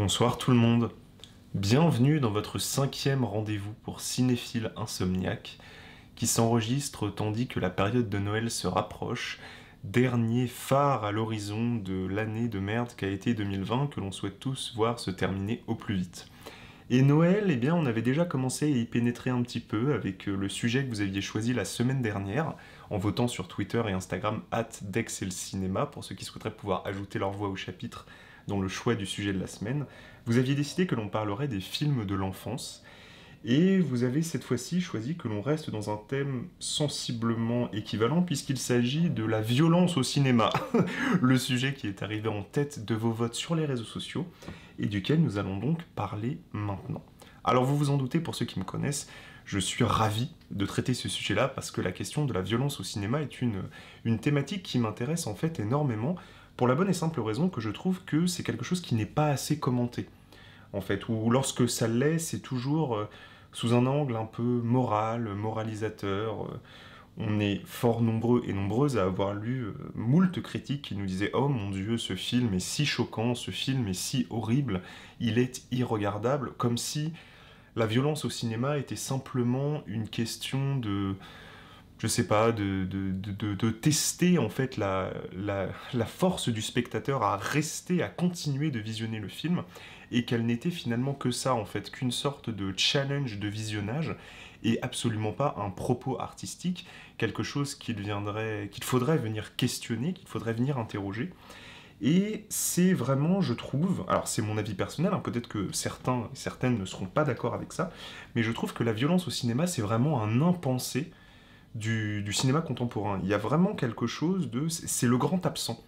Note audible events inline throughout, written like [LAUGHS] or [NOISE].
Bonsoir tout le monde. Bienvenue dans votre cinquième rendez-vous pour Cinéphile Insomniaque qui s'enregistre tandis que la période de Noël se rapproche. Dernier phare à l'horizon de l'année de merde qu'a été 2020 que l'on souhaite tous voir se terminer au plus vite. Et Noël, eh bien, on avait déjà commencé à y pénétrer un petit peu avec euh, le sujet que vous aviez choisi la semaine dernière, en votant sur Twitter et Instagram at Cinéma, pour ceux qui souhaiteraient pouvoir ajouter leur voix au chapitre dans le choix du sujet de la semaine. Vous aviez décidé que l'on parlerait des films de l'enfance, et vous avez cette fois-ci choisi que l'on reste dans un thème sensiblement équivalent puisqu'il s'agit de la violence au cinéma, [LAUGHS] le sujet qui est arrivé en tête de vos votes sur les réseaux sociaux et duquel nous allons donc parler maintenant. Alors vous vous en doutez, pour ceux qui me connaissent, je suis ravi de traiter ce sujet-là parce que la question de la violence au cinéma est une, une thématique qui m'intéresse en fait énormément pour la bonne et simple raison que je trouve que c'est quelque chose qui n'est pas assez commenté. En fait, ou lorsque ça l'est, c'est toujours euh, sous un angle un peu moral, moralisateur. Euh, on est fort nombreux et nombreuses à avoir lu euh, moult critiques qui nous disaient Oh mon dieu, ce film est si choquant, ce film est si horrible, il est irregardable, comme si la violence au cinéma était simplement une question de, je sais pas, de, de, tester en fait la, la, force du spectateur à rester, à continuer de visionner le film, et qu'elle n'était finalement que ça en fait, qu'une sorte de challenge de visionnage, et absolument pas un propos artistique, quelque chose qu'il faudrait venir questionner, qu'il faudrait venir interroger. Et c'est vraiment, je trouve, alors c'est mon avis personnel, hein, peut-être que certains et certaines ne seront pas d'accord avec ça, mais je trouve que la violence au cinéma, c'est vraiment un impensé du, cinéma contemporain. Il y a vraiment quelque chose de... C'est le grand absent.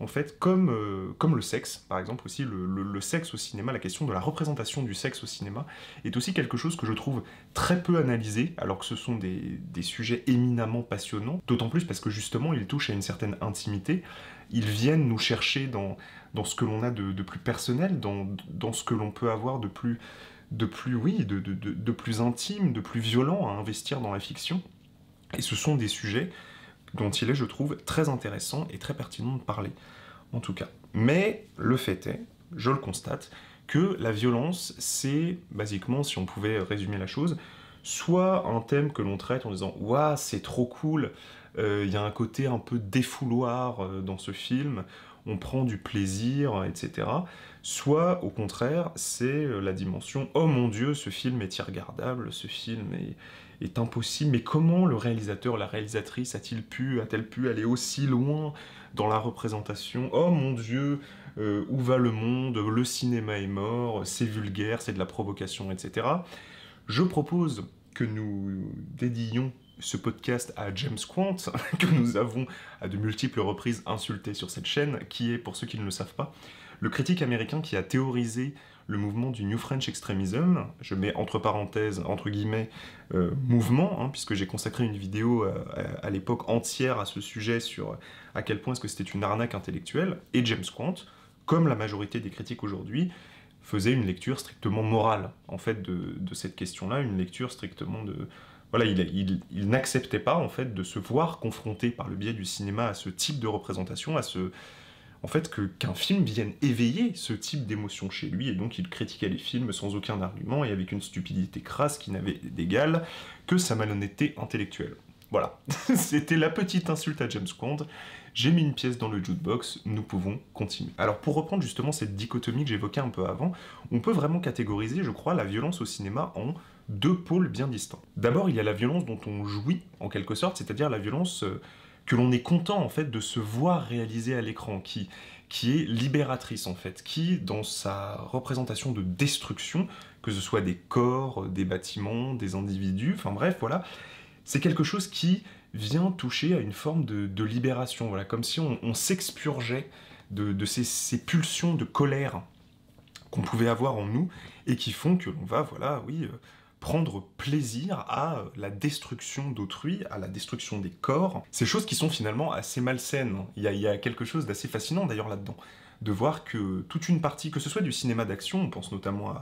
En fait, comme, euh, comme le sexe, par exemple aussi, le, sexe au cinéma, la question de la représentation du sexe au cinéma, est aussi quelque chose que je trouve très peu analysé, alors que ce sont des, sujets éminemment passionnants, d'autant plus parce que justement, ils touchent à une certaine intimité, ils viennent nous chercher dans, dans ce que l'on a de, plus personnel, dans, dans ce que l'on peut avoir de plus, de plus oui, de, de plus intime, de plus violent à investir dans la fiction. Et ce sont des sujets dont il est, je trouve, très intéressant et très pertinent de parler, en tout cas. Mais le fait est, je le constate, que la violence, c'est, basiquement, si on pouvait résumer la chose, soit un thème que l'on traite en disant « Waouh, c'est trop cool, euh, il y a un côté un peu défouloir euh, dans ce film, on prend du plaisir, etc. » Soit, au contraire, c'est euh, la dimension « Oh mon Dieu, ce film est irregardable, ce film est est impossible. Mais comment le réalisateur, la réalisatrice a-t-il pu, a-t-elle pu aller aussi loin dans la représentation? Oh mon Dieu, euh, où va le monde? Le cinéma est mort, c'est vulgaire, c'est de la provocation, etc. Je propose que nous dédions ce podcast à James Quant, [LAUGHS] que nous avons à de multiples reprises insulté sur cette chaîne, qui est, pour ceux qui ne le savent pas, le critique américain qui a théorisé le mouvement du New French Extremism, je mets entre parenthèses, entre guillemets, euh, mouvement, hein, puisque j'ai consacré une vidéo euh, à, l'époque entière à ce sujet sur à quel point est-ce que c'était une arnaque intellectuelle, et James Quant, comme la majorité des critiques aujourd'hui, faisait une lecture strictement morale, en fait, de, cette question-là, une lecture strictement de... Voilà, il, il n'acceptait pas, en fait, de se voir confronté par le biais du cinéma à ce type de représentation, à ce en fait, qu'un film vienne éveiller ce type d'émotion chez lui, et donc il critiquait les films sans aucun argument et avec une stupidité crasse qui n'avait d'égal que sa malhonnêteté intellectuelle. Voilà, [LAUGHS] c'était la petite insulte à James Bond. J'ai mis une pièce dans le jukebox, nous pouvons continuer. Alors pour reprendre justement cette dichotomie que j'évoquais un peu avant, on peut vraiment catégoriser, je crois, la violence au cinéma en deux pôles bien distincts. D'abord, il y a la violence dont on jouit, en quelque sorte, c'est-à-dire la violence euh, que l'on est content en fait de se voir réaliser à l'écran, qui, qui est libératrice en fait, qui dans sa représentation de destruction, que ce soit des corps, des bâtiments, des individus, enfin bref, voilà, c'est quelque chose qui vient toucher à une forme de, libération, voilà, comme si on, s'expurgeait de, ces, ces, pulsions de colère qu'on pouvait avoir en nous et qui font que l'on va, voilà, oui, euh, prendre plaisir à la destruction d'autrui, à la destruction des corps. Ces choses qui sont finalement assez malsaines. Il y a, quelque chose d'assez fascinant d'ailleurs là-dedans. De voir que toute une partie, que ce soit du cinéma d'action, on pense notamment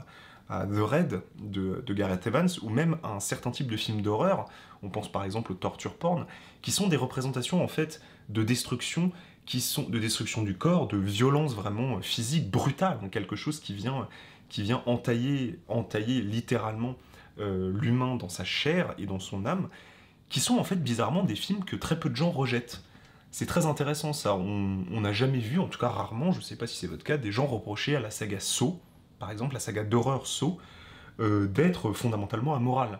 à, The Raid de, Gareth Evans, ou même à un certain type de film d'horreur, on pense par exemple au torture porn, qui sont des représentations en fait de destruction qui sont de destruction du corps, de violence vraiment physique, brutale, quelque chose qui vient, qui vient entailler, entailler littéralement euh, l'humain dans sa chair et dans son âme, qui sont en fait bizarrement des films que très peu de gens rejettent. C'est très intéressant ça, on n'a jamais vu, en tout cas rarement, je ne sais pas si c'est votre cas, des gens reprocher à la saga Saw, par exemple la saga d'horreur Saw, euh, d'être fondamentalement amoral.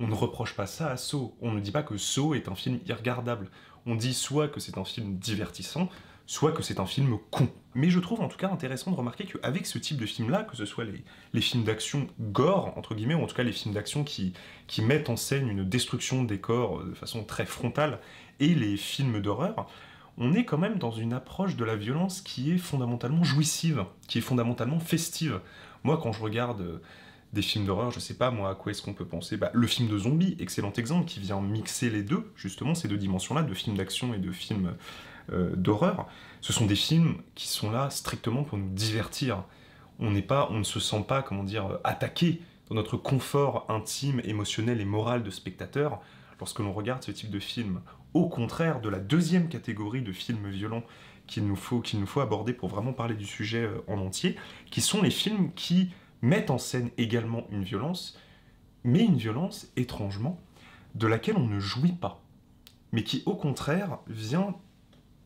On ne reproche pas ça à Saw, on ne dit pas que Saw est un film irregardable, on dit soit que c'est un film divertissant, soit que c'est un film con. Mais je trouve en tout cas intéressant de remarquer qu'avec ce type de film-là, que ce soit les, films d'action gore, entre guillemets, ou en tout cas les films d'action qui, mettent en scène une destruction des corps de façon très frontale, et les films d'horreur, on est quand même dans une approche de la violence qui est fondamentalement jouissive, qui est fondamentalement festive. Moi, quand je regarde des films d'horreur, je sais pas moi à quoi est-ce qu'on peut penser. Bah, le film de zombies, excellent exemple, qui vient mixer les deux, justement, ces deux dimensions-là, de films d'action et de films euh, d'horreur. Ce sont des films qui sont là strictement pour nous divertir. On n'est pas, on ne se sent pas, comment dire, attaqué dans notre confort intime, émotionnel et moral de spectateur lorsque l'on regarde ce type de film. Au contraire de la deuxième catégorie de films violents qu'il nous faut, qu'il nous faut aborder pour vraiment parler du sujet euh, en entier, qui sont les films qui mettent en scène également une violence, mais une violence, étrangement, de laquelle on ne jouit pas, mais qui au contraire vient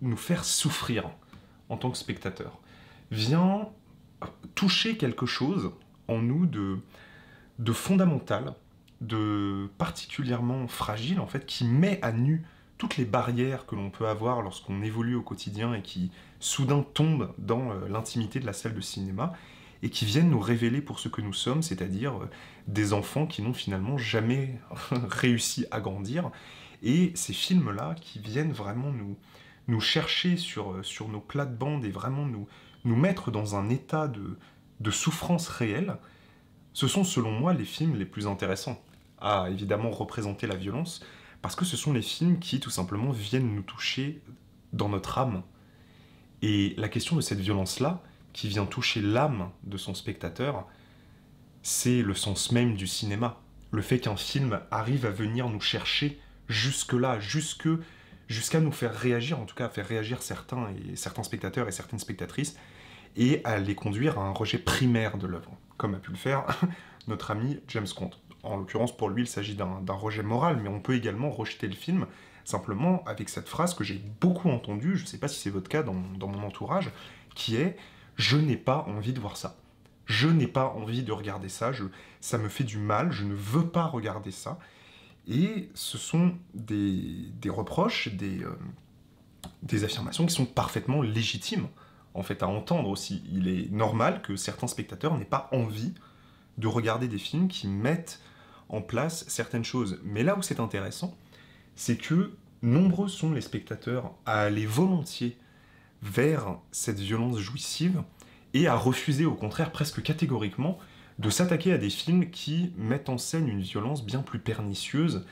nous faire souffrir en tant que spectateur, vient toucher quelque chose en nous de, de fondamental, de particulièrement fragile, en fait, qui met à nu toutes les barrières que l'on peut avoir lorsqu'on évolue au quotidien et qui soudain tombent dans euh, l'intimité de la salle de cinéma et qui viennent nous révéler pour ce que nous sommes, c'est-à-dire euh, des enfants qui n'ont finalement jamais [LAUGHS] réussi à grandir. Et ces films-là qui viennent vraiment nous, nous chercher sur, euh, sur nos plates-bandes et vraiment nous, mettre dans un état de, de souffrance réelle, ce sont selon moi les films les plus intéressants à évidemment représenter la violence, parce que ce sont les films qui tout simplement viennent nous toucher dans notre âme. Et la question de cette violence-là, qui vient toucher l'âme de son spectateur, c'est le sens même du cinéma. Le fait qu'un film arrive à venir nous chercher jusque-là, jusque, jusqu'à nous faire réagir, en tout cas à faire réagir certains, et certains spectateurs et certaines spectatrices, et à les conduire à un rejet primaire de l'œuvre, comme a pu le faire [LAUGHS] notre ami James Conte. En l'occurrence, pour lui, il s'agit d'un rejet moral, mais on peut également rejeter le film simplement avec cette phrase que j'ai beaucoup entendue, je ne sais pas si c'est votre cas dans, mon entourage, qui est je n'ai pas envie de voir ça. Je n'ai pas envie de regarder ça, ça me fait du mal, je ne veux pas regarder ça. Et ce sont des, reproches, euh, des affirmations qui sont parfaitement légitimes, en fait, à entendre aussi. Il est normal que certains spectateurs n'aient pas envie de regarder des films qui mettent en place certaines choses. Mais là où c'est intéressant, c'est que nombreux sont les spectateurs à aller volontiers vers cette violence jouissive et à refuser au contraire presque catégoriquement de s'attaquer à des films qui mettent en scène une violence bien plus pernicieuse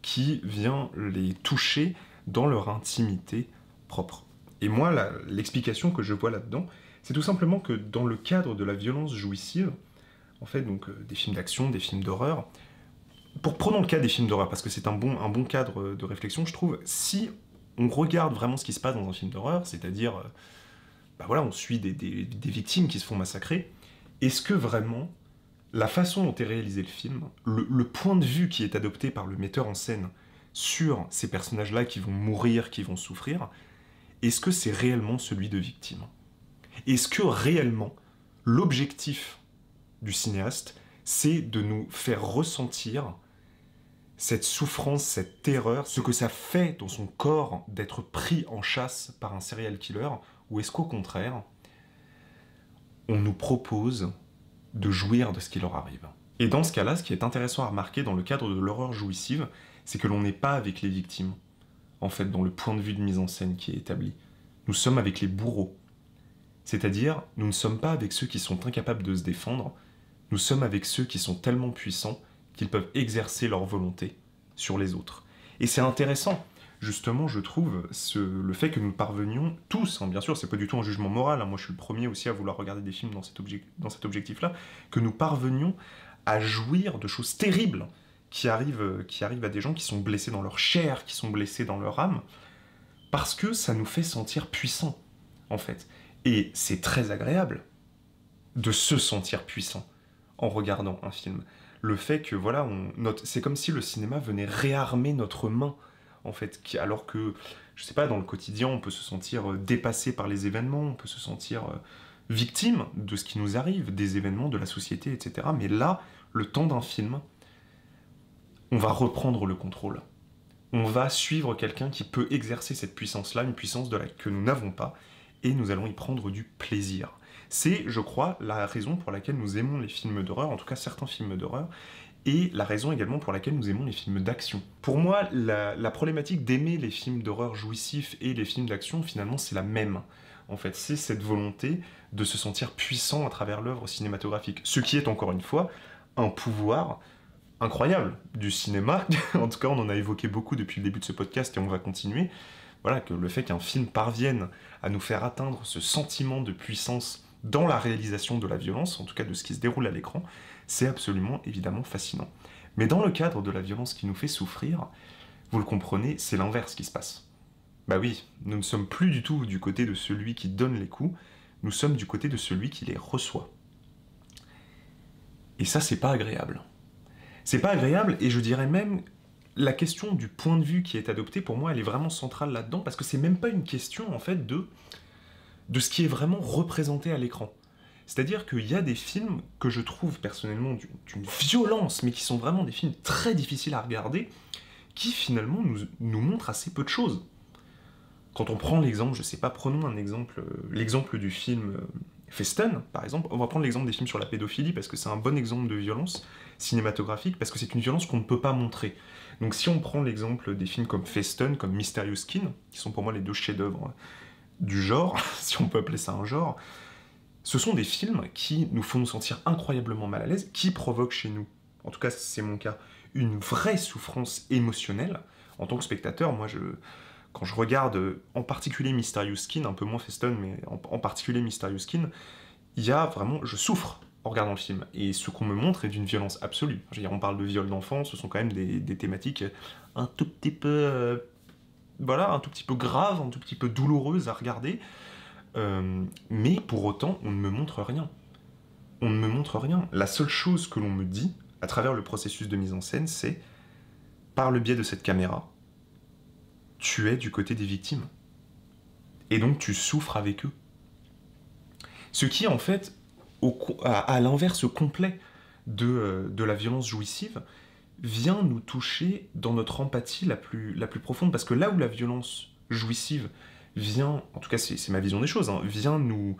qui vient les toucher dans leur intimité propre. Et moi, l'explication que je vois là-dedans, c'est tout simplement que dans le cadre de la violence jouissive, en fait, donc euh, des films d'action, des films d'horreur, pour prenons le cas des films d'horreur, parce que c'est un bon, cadre de réflexion, je trouve, si on regarde vraiment ce qui se passe dans un film d'horreur, c'est-à-dire, euh, bah voilà, on suit des, victimes qui se font massacrer, est-ce que vraiment la façon dont est réalisé le film, le, point de vue qui est adopté par le metteur en scène sur ces personnages-là qui vont mourir, qui vont souffrir, est-ce que c'est réellement celui de victime? Est-ce que réellement l'objectif du cinéaste, c'est de nous faire ressentir cette souffrance, cette terreur, ce que ça fait dans son corps d'être pris en chasse par un serial killer, ou est-ce qu'au contraire, on nous propose de jouir de ce qui leur arrive Et dans ce cas-là, ce qui est intéressant à remarquer dans le cadre de l'horreur jouissive, c'est que l'on n'est pas avec les victimes, en fait, dans le point de vue de mise en scène qui est établi. Nous sommes avec les bourreaux. C'est-à-dire, nous ne sommes pas avec ceux qui sont incapables de se défendre, nous sommes avec ceux qui sont tellement puissants qu'ils peuvent exercer leur volonté sur les autres. Et c'est intéressant, justement, je trouve, le fait que nous parvenions tous, hein, bien sûr, c'est pas du tout un jugement moral, hein, moi je suis le premier aussi à vouloir regarder des films dans cet, objectif-là, que nous parvenions à jouir de choses terribles qui arrivent, qui arrivent à des gens qui sont blessés dans leur chair, qui sont blessés dans leur âme, Parce que ça nous fait sentir puissants, en fait. Et c'est très agréable de se sentir puissant en regardant un film. Le fait que, voilà, c'est comme si le cinéma venait réarmer notre main, en fait, alors que, je sais pas, dans le quotidien, on peut se sentir euh, dépassé par les événements, on peut se sentir euh, victime de ce qui nous arrive, des événements, de la société, etc. Mais là, le temps d'un film, on va reprendre le contrôle. On va suivre quelqu'un qui peut exercer cette puissance-là, une puissance de la, que nous n'avons pas, et nous allons y prendre du plaisir. C'est, je crois, la raison pour laquelle nous aimons les films d'horreur, en tout cas certains films d'horreur, et la raison également pour laquelle nous aimons les films d'action. Pour moi, la, problématique d'aimer les films d'horreur jouissifs et les films d'action, finalement, c'est la même. En fait, c'est cette volonté de se sentir puissant à travers l'œuvre cinématographique. Ce qui est, encore une fois, un pouvoir incroyable du cinéma. [LAUGHS] en tout cas, on en a évoqué beaucoup depuis le début de ce podcast et on va continuer. Voilà, que le fait qu'un film parvienne à nous faire atteindre ce sentiment de puissance dans la réalisation de la violence, en tout cas de ce qui se déroule à l'écran, c'est absolument évidemment fascinant. Mais dans le cadre de la violence qui nous fait souffrir, vous le comprenez, c'est l'inverse qui se passe. Bah oui, nous ne sommes plus du tout du côté de celui qui donne les coups, nous sommes du côté de celui qui les reçoit. Et ça, c'est pas agréable. C'est pas agréable, et je dirais même, la question du point de vue qui est adopté, pour moi, elle est vraiment centrale là-dedans, parce que c'est même pas une question, en fait, de, de ce qui est vraiment représenté à l'écran. C'est-à-dire qu'il y a des films que je trouve personnellement d'une violence, mais qui sont vraiment des films très difficiles à regarder, qui finalement nous, nous montrent assez peu de choses. Quand on prend l'exemple, je sais pas, prenons un exemple, euh, l'exemple du film euh, Festen, par exemple, on va prendre l'exemple des films sur la pédophilie parce que c'est un bon exemple de violence cinématographique parce que c'est une violence qu'on ne peut pas montrer. Donc si on prend l'exemple des films comme Festen, comme Mysterious Skin, qui sont pour moi les deux chefs-d'œuvre du genre, [LAUGHS] si on peut appeler ça un genre, ce sont des films qui nous font nous sentir incroyablement mal à l'aise, qui provoquent chez nous, en tout cas c'est mon cas, une vraie souffrance émotionnelle. En tant que spectateur, moi je, quand je regarde en particulier Mysterious Skin, un peu moins Feston, mais en, particulier Mysterious Skin, il y a vraiment, je souffre en regardant le film. Et ce qu'on me montre est d'une violence absolue. Je veux dire, on parle de viol d'enfants, ce sont quand même des, thématiques un tout petit peu, euh, voilà, un tout petit peu graves, un tout petit peu douloureuses à regarder. Euh, mais pour autant, on ne me montre rien. On ne me montre rien. La seule chose que l'on me dit, à travers le processus de mise en scène, c'est par le biais de cette caméra, tu es du côté des victimes. Et donc tu souffres avec eux. Ce qui, en fait, à, l'inverse complet de, euh, de, la violence jouissive, vient nous toucher dans notre empathie la plus, profonde. Parce que là où la violence jouissive vient, en tout cas c'est ma vision des choses, hein, vient nous,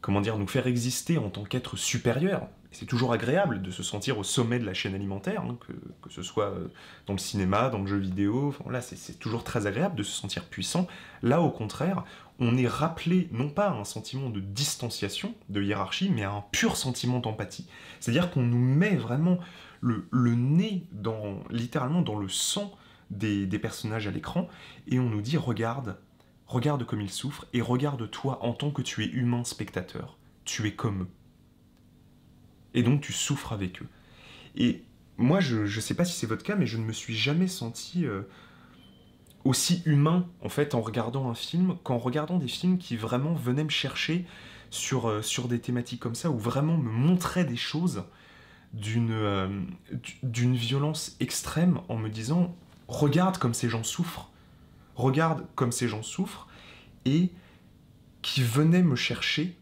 comment dire, nous faire exister en tant qu'être supérieur, c'est toujours agréable de se sentir au sommet de la chaîne alimentaire, hein, que, ce soit euh, dans le cinéma, dans le jeu vidéo, c'est toujours très agréable de se sentir puissant. Là au contraire, on est rappelé non pas à un sentiment de distanciation, de hiérarchie, mais à un pur sentiment d'empathie. C'est-à-dire qu'on nous met vraiment le, nez dans, littéralement dans le sang des, personnages à l'écran, et on nous dit regarde, regarde comme ils souffrent, et regarde toi en tant que tu es humain spectateur, tu es comme eux et donc tu souffres avec eux. Et moi, je ne sais pas si c'est votre cas, mais je ne me suis jamais senti euh, aussi humain, en fait, en regardant un film, qu'en regardant des films qui vraiment venaient me chercher sur, euh, sur des thématiques comme ça, ou vraiment me montraient des choses d'une euh, d'une violence extrême en me disant regarde comme ces gens souffrent, regarde comme ces gens souffrent, et qui venaient me chercher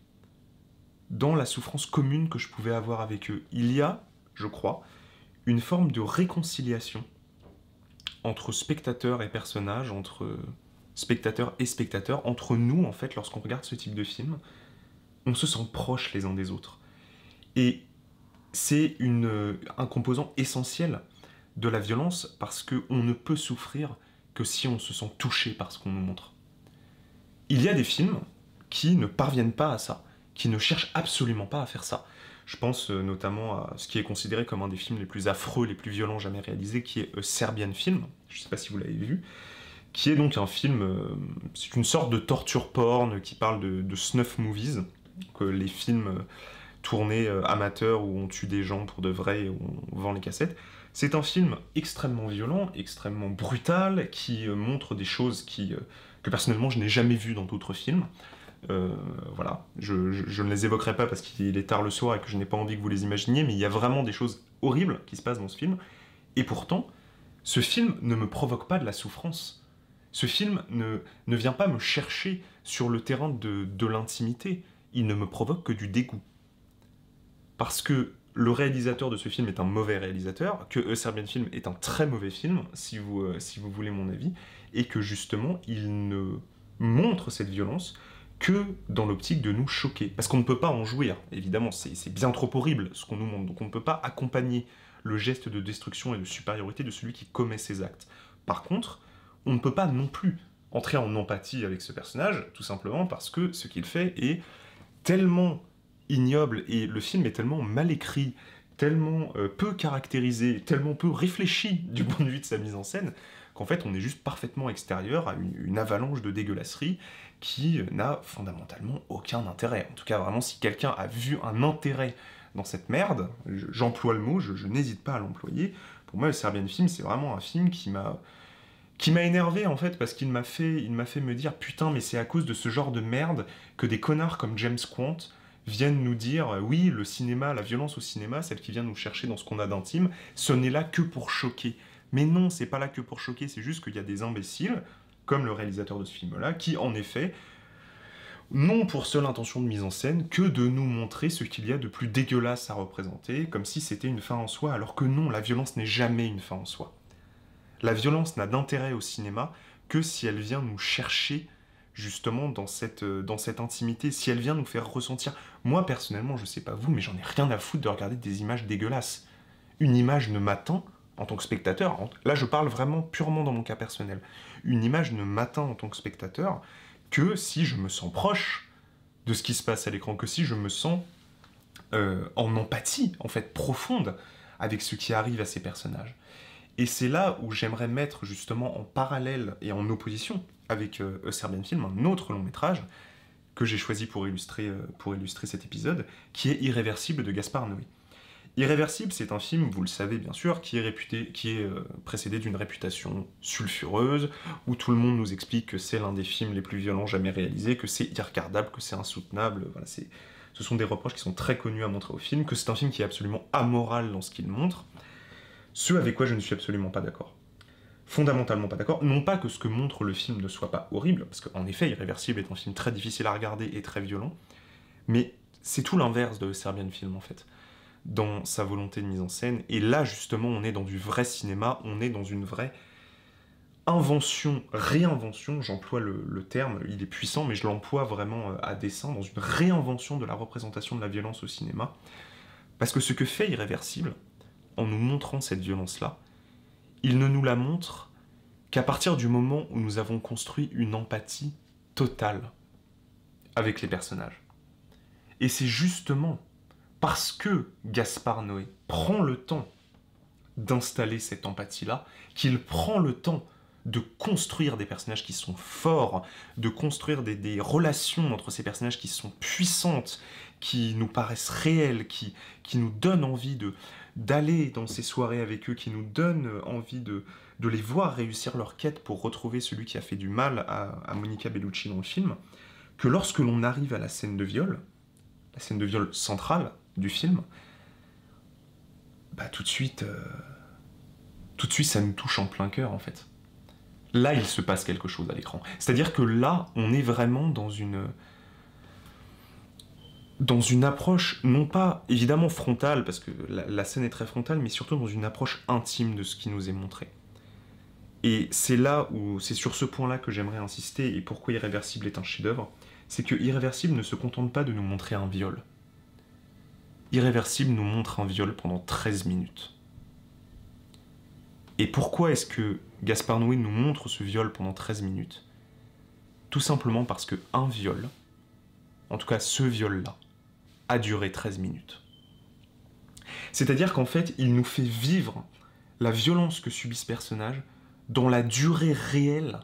dans la souffrance commune que je pouvais avoir avec eux. Il y a, je crois, une forme de réconciliation entre spectateurs et personnages, entre spectateurs et spectateurs, entre nous, en fait, lorsqu'on regarde ce type de film, on se sent proches les uns des autres. Et c'est un composant essentiel de la violence parce qu'on ne peut souffrir que si on se sent touché par ce qu'on nous montre. Il y a des films qui ne parviennent pas à ça qui ne cherche absolument pas à faire ça. Je pense euh, notamment à ce qui est considéré comme un des films les plus affreux, les plus violents jamais réalisés, qui est A Serbian Film. Je ne sais pas si vous l'avez vu. Qui est donc un film, euh, c'est une sorte de torture porn qui parle de, snuff movies, que les films euh, tournés amateurs où on tue des gens pour de vrai et où on vend les cassettes. C'est un film extrêmement violent, extrêmement brutal, qui euh, montre des choses qui, euh, que personnellement je n'ai jamais vues dans d'autres films. Euh, voilà, je, je, ne les évoquerai pas parce qu'il est tard le soir et que je n'ai pas envie que vous les imaginiez, mais il y a vraiment des choses horribles qui se passent dans ce film. Et pourtant, ce film ne me provoque pas de la souffrance. Ce film ne, ne vient pas me chercher sur le terrain de, de l'intimité. Il ne me provoque que du dégoût. Parce que le réalisateur de ce film est un mauvais réalisateur, que A Serbian Film est un très mauvais film, si vous, euh, si vous voulez mon avis, et que justement, il ne montre cette violence que dans l'optique de nous choquer. Parce qu'on ne peut pas en jouir, évidemment, c'est bien trop horrible ce qu'on nous montre, donc on ne peut pas accompagner le geste de destruction et de supériorité de celui qui commet ces actes. Par contre, on ne peut pas non plus entrer en empathie avec ce personnage, tout simplement parce que ce qu'il fait est tellement ignoble et le film est tellement mal écrit, tellement euh, peu caractérisé, tellement peu réfléchi [LAUGHS] du point de vue de sa mise en scène, qu'en fait on est juste parfaitement extérieur à une, avalanche de dégueulasserie qui n'a fondamentalement aucun intérêt. En tout cas, vraiment, si quelqu'un a vu un intérêt dans cette merde, j'emploie le mot, je, n'hésite pas à l'employer. Pour moi, le Serbian Film, c'est vraiment un film qui m'a qui m'a énervé en fait parce qu'il m'a fait m'a fait me dire putain mais c'est à cause de ce genre de merde que des connards comme James Quant viennent nous dire euh, oui, le cinéma, la violence au cinéma, celle qui vient nous chercher dans ce qu'on a d'intime, ce n'est là que pour choquer. Mais non, c'est pas là que pour choquer, c'est juste qu'il y a des imbéciles, comme le réalisateur de ce film-là, qui en effet n'ont pour seule intention de mise en scène que de nous montrer ce qu'il y a de plus dégueulasse à représenter, comme si c'était une fin en soi, alors que non, la violence n'est jamais une fin en soi. La violence n'a d'intérêt au cinéma que si elle vient nous chercher justement dans cette, euh, dans cette intimité, si elle vient nous faire ressentir. Moi personnellement, je sais pas vous, mais j'en ai rien à foutre de regarder des images dégueulasses. Une image ne m'atteint en tant que spectateur, là je parle vraiment purement dans mon cas personnel, une image ne m'atteint en tant que spectateur que si je me sens proche de ce qui se passe à l'écran, que si je me sens euh, en empathie, en fait, profonde avec ce qui arrive à ces personnages. Et c'est là où j'aimerais mettre justement en parallèle et en opposition avec euh, A Serbian Film, un autre long métrage que j'ai choisi pour illustrer, euh, pour illustrer cet épisode, qui est Irréversible de Gaspard Noé. Irréversible, c'est un film, vous le savez bien sûr, qui est, réputé, qui est euh, précédé d'une réputation sulfureuse, où tout le monde nous explique que c'est l'un des films les plus violents jamais réalisés, que c'est irregardable, que c'est insoutenable. Voilà, ce sont des reproches qui sont très connus à montrer au film, que c'est un film qui est absolument amoral dans ce qu'il montre, ce avec quoi je ne suis absolument pas d'accord fondamentalement pas d'accord. Non pas que ce que montre le film ne soit pas horrible, parce qu'en effet, Irréversible est un film très difficile à regarder et très violent, mais c'est tout l'inverse de Serbian Film en fait, dans sa volonté de mise en scène. Et là, justement, on est dans du vrai cinéma, on est dans une vraie invention, réinvention, j'emploie le, terme, il est puissant, mais je l'emploie vraiment euh, à dessein, dans une réinvention de la représentation de la violence au cinéma. Parce que ce que fait Irréversible, en nous montrant cette violence-là, il ne nous la montre qu'à partir du moment où nous avons construit une empathie totale avec les personnages. Et c'est justement parce que Gaspard Noé prend le temps d'installer cette empathie-là, qu'il prend le temps de construire des personnages qui sont forts, de construire des, relations entre ces personnages qui sont puissantes, qui nous paraissent réelles, qui, qui nous donnent envie de, d'aller dans ces soirées avec eux, qui nous donnent envie de, de les voir réussir leur quête pour retrouver celui qui a fait du mal à, Monica Bellucci dans le film, que lorsque l'on arrive à la scène de viol, la scène de viol centrale du film, bah tout de suite, euh, tout de suite ça nous touche en plein cœur en fait. Là, il se passe quelque chose à l'écran. C'est-à-dire que là, on est vraiment dans une dans une approche, non pas évidemment frontale, parce que la, scène est très frontale, mais surtout dans une approche intime de ce qui nous est montré. Et c'est là où, c'est sur ce point-là que j'aimerais insister, et pourquoi Irréversible est un chef-d'œuvre, c'est que Irréversible ne se contente pas de nous montrer un viol. Irréversible nous montre un viol pendant 13 minutes. Et pourquoi est-ce que Gaspard Noé nous montre ce viol pendant 13 minutes? Tout simplement parce que un viol, en tout cas ce viol-là, a duré 13 minutes. C'est-à-dire qu'en fait, il nous fait vivre la violence que subit ce personnage dans la durée réelle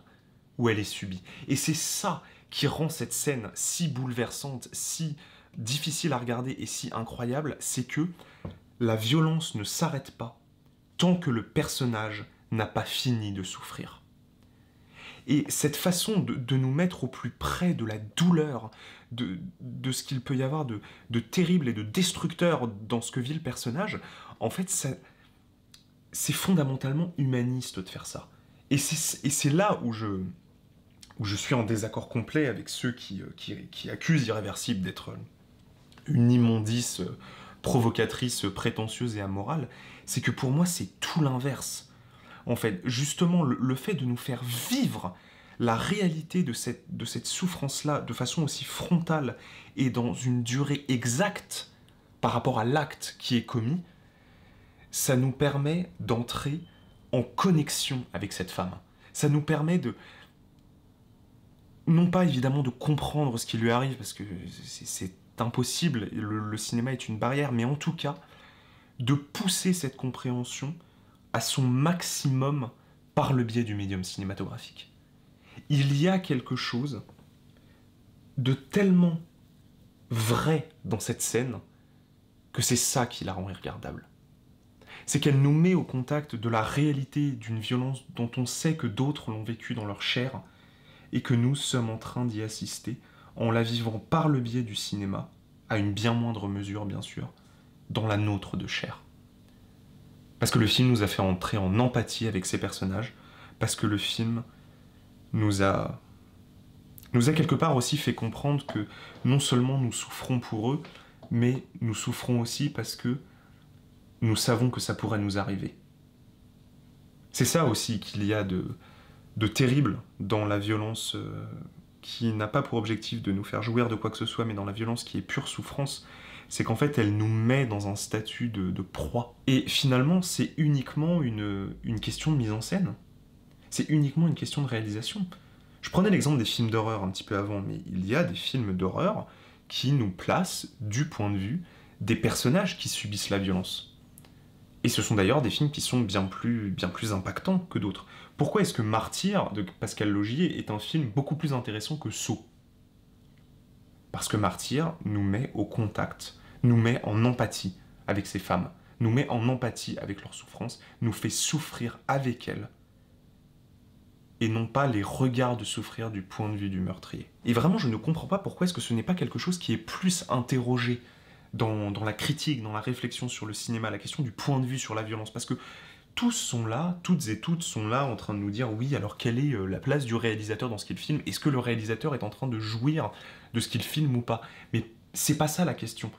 où elle est subie. Et c'est ça qui rend cette scène si bouleversante, si difficile à regarder et si incroyable, c'est que la violence ne s'arrête pas tant que le personnage n'a pas fini de souffrir. Et cette façon de, nous mettre au plus près de la douleur, de, ce qu'il peut y avoir de, terrible et de destructeur dans ce que vit le personnage, en fait, c'est fondamentalement humaniste de faire ça. Et c'est là où je, où je suis en désaccord complet avec ceux qui, euh, qui, accusent Irréversible d'être une immondice euh, provocatrice, prétentieuse et amorale, c'est que pour moi c'est tout l'inverse. En fait, justement, le, fait de nous faire vivre la réalité de cette, de cette souffrance-là de façon aussi frontale et dans une durée exacte par rapport à l'acte qui est commis, ça nous permet d'entrer en connexion avec cette femme. Ça nous permet de, non pas évidemment de comprendre ce qui lui arrive, parce que c'est impossible, le, cinéma est une barrière, mais en tout cas, de pousser cette compréhension à son maximum par le biais du médium cinématographique. Il y a quelque chose de tellement vrai dans cette scène que c'est ça qui la rend irregardable. C'est qu'elle nous met au contact de la réalité d'une violence dont on sait que d'autres l'ont vécu dans leur chair, et que nous sommes en train d'y assister en la vivant par le biais du cinéma, à une bien moindre mesure bien sûr, dans la nôtre de chair. Parce que le film nous a fait entrer en empathie avec ces personnages, parce que le film nous a nous a quelque part aussi fait comprendre que non seulement nous souffrons pour eux, mais nous souffrons aussi parce que nous savons que ça pourrait nous arriver. C'est ça aussi qu'il y a de, terrible dans la violence euh, qui n'a pas pour objectif de nous faire jouir de quoi que ce soit, mais dans la violence qui est pure souffrance, c'est qu'en fait elle nous met dans un statut de, proie. Et finalement c'est uniquement une, une question de mise en scène. C'est uniquement une question de réalisation. Je prenais l'exemple des films d'horreur un petit peu avant, mais il y a des films d'horreur qui nous placent du point de vue des personnages qui subissent la violence. Et ce sont d'ailleurs des films qui sont bien plus, bien plus impactants que d'autres. Pourquoi est-ce que Martyr de Pascal Logier est un film beaucoup plus intéressant que Saut Parce que Martyr nous met au contact, nous met en empathie avec ces femmes, nous met en empathie avec leurs souffrances, nous fait souffrir avec elles, et non pas les regards de souffrir du point de vue du meurtrier. Et vraiment, je ne comprends pas pourquoi est-ce que ce n'est pas quelque chose qui est plus interrogé dans, la critique, dans la réflexion sur le cinéma, la question du point de vue sur la violence. Parce que tous sont là, toutes et toutes sont là en train de nous dire oui, alors quelle est euh, la place du réalisateur dans ce qu'il filme? Est-ce que le réalisateur est en train de jouir de ce qu'il filme ou pas? Mais c'est pas ça la question.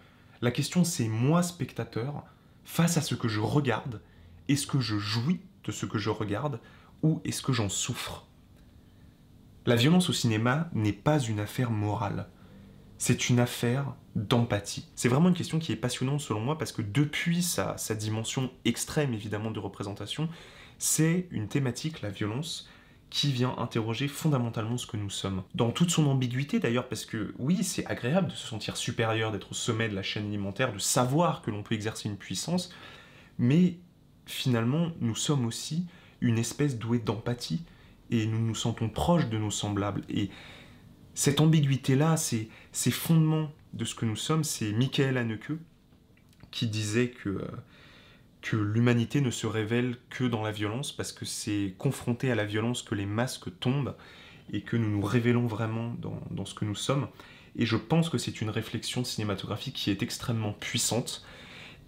La question c'est moi, spectateur, face à ce que je regarde, est-ce que je jouis de ce que je regarde ou est-ce que j'en souffre? La violence au cinéma n'est pas une affaire morale c'est une affaire d'empathie. C'est vraiment une question qui est passionnante selon moi parce que depuis sa, dimension extrême évidemment de représentation, c'est une thématique, la violence, qui vient interroger fondamentalement ce que nous sommes. Dans toute son ambiguïté d'ailleurs, parce que oui, c'est agréable de se sentir supérieur, d'être au sommet de la chaîne alimentaire, de savoir que l'on peut exercer une puissance, mais finalement, nous sommes aussi une espèce douée d'empathie, et nous nous sentons proches de nos semblables. Et cette ambiguïté-là, ces, ces fondements de ce que nous sommes, c'est Michael Haneke qui disait que, euh, que l'humanité ne se révèle que dans la violence, parce que c'est confronté à la violence que les masques tombent et que nous nous révélons vraiment dans, dans ce que nous sommes. Et je pense que c'est une réflexion cinématographique qui est extrêmement puissante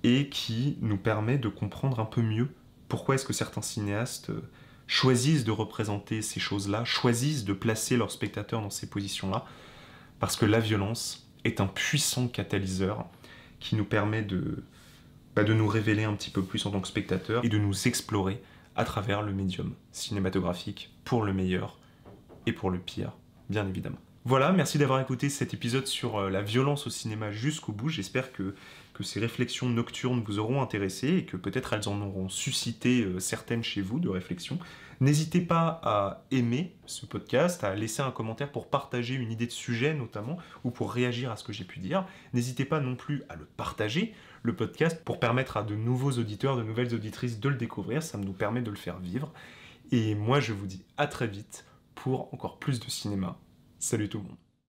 et qui nous permet de comprendre un peu mieux pourquoi est-ce que certains cinéastes euh, choisissent de représenter ces choses-là, choisissent de placer leurs spectateurs dans ces positions-là, parce que la violence est un puissant catalyseur qui nous permet de, bah, de nous révéler un petit peu plus en tant que spectateurs et de nous explorer à travers le médium cinématographique pour le meilleur et pour le pire, bien évidemment. Voilà, merci d'avoir écouté cet épisode sur euh, la violence au cinéma jusqu'au bout. J'espère que, que, ces réflexions nocturnes vous auront intéressé et que peut-être elles en auront suscité euh, certaines chez vous de réflexions. N'hésitez pas à aimer ce podcast, à laisser un commentaire pour partager une idée de sujet notamment, ou pour réagir à ce que j'ai pu dire. N'hésitez pas non plus à le partager, le podcast, pour permettre à de nouveaux auditeurs, de nouvelles auditrices de le découvrir. Ça nous permet de le faire vivre. Et moi, je vous dis à très vite pour encore plus de cinéma Salut tout le monde.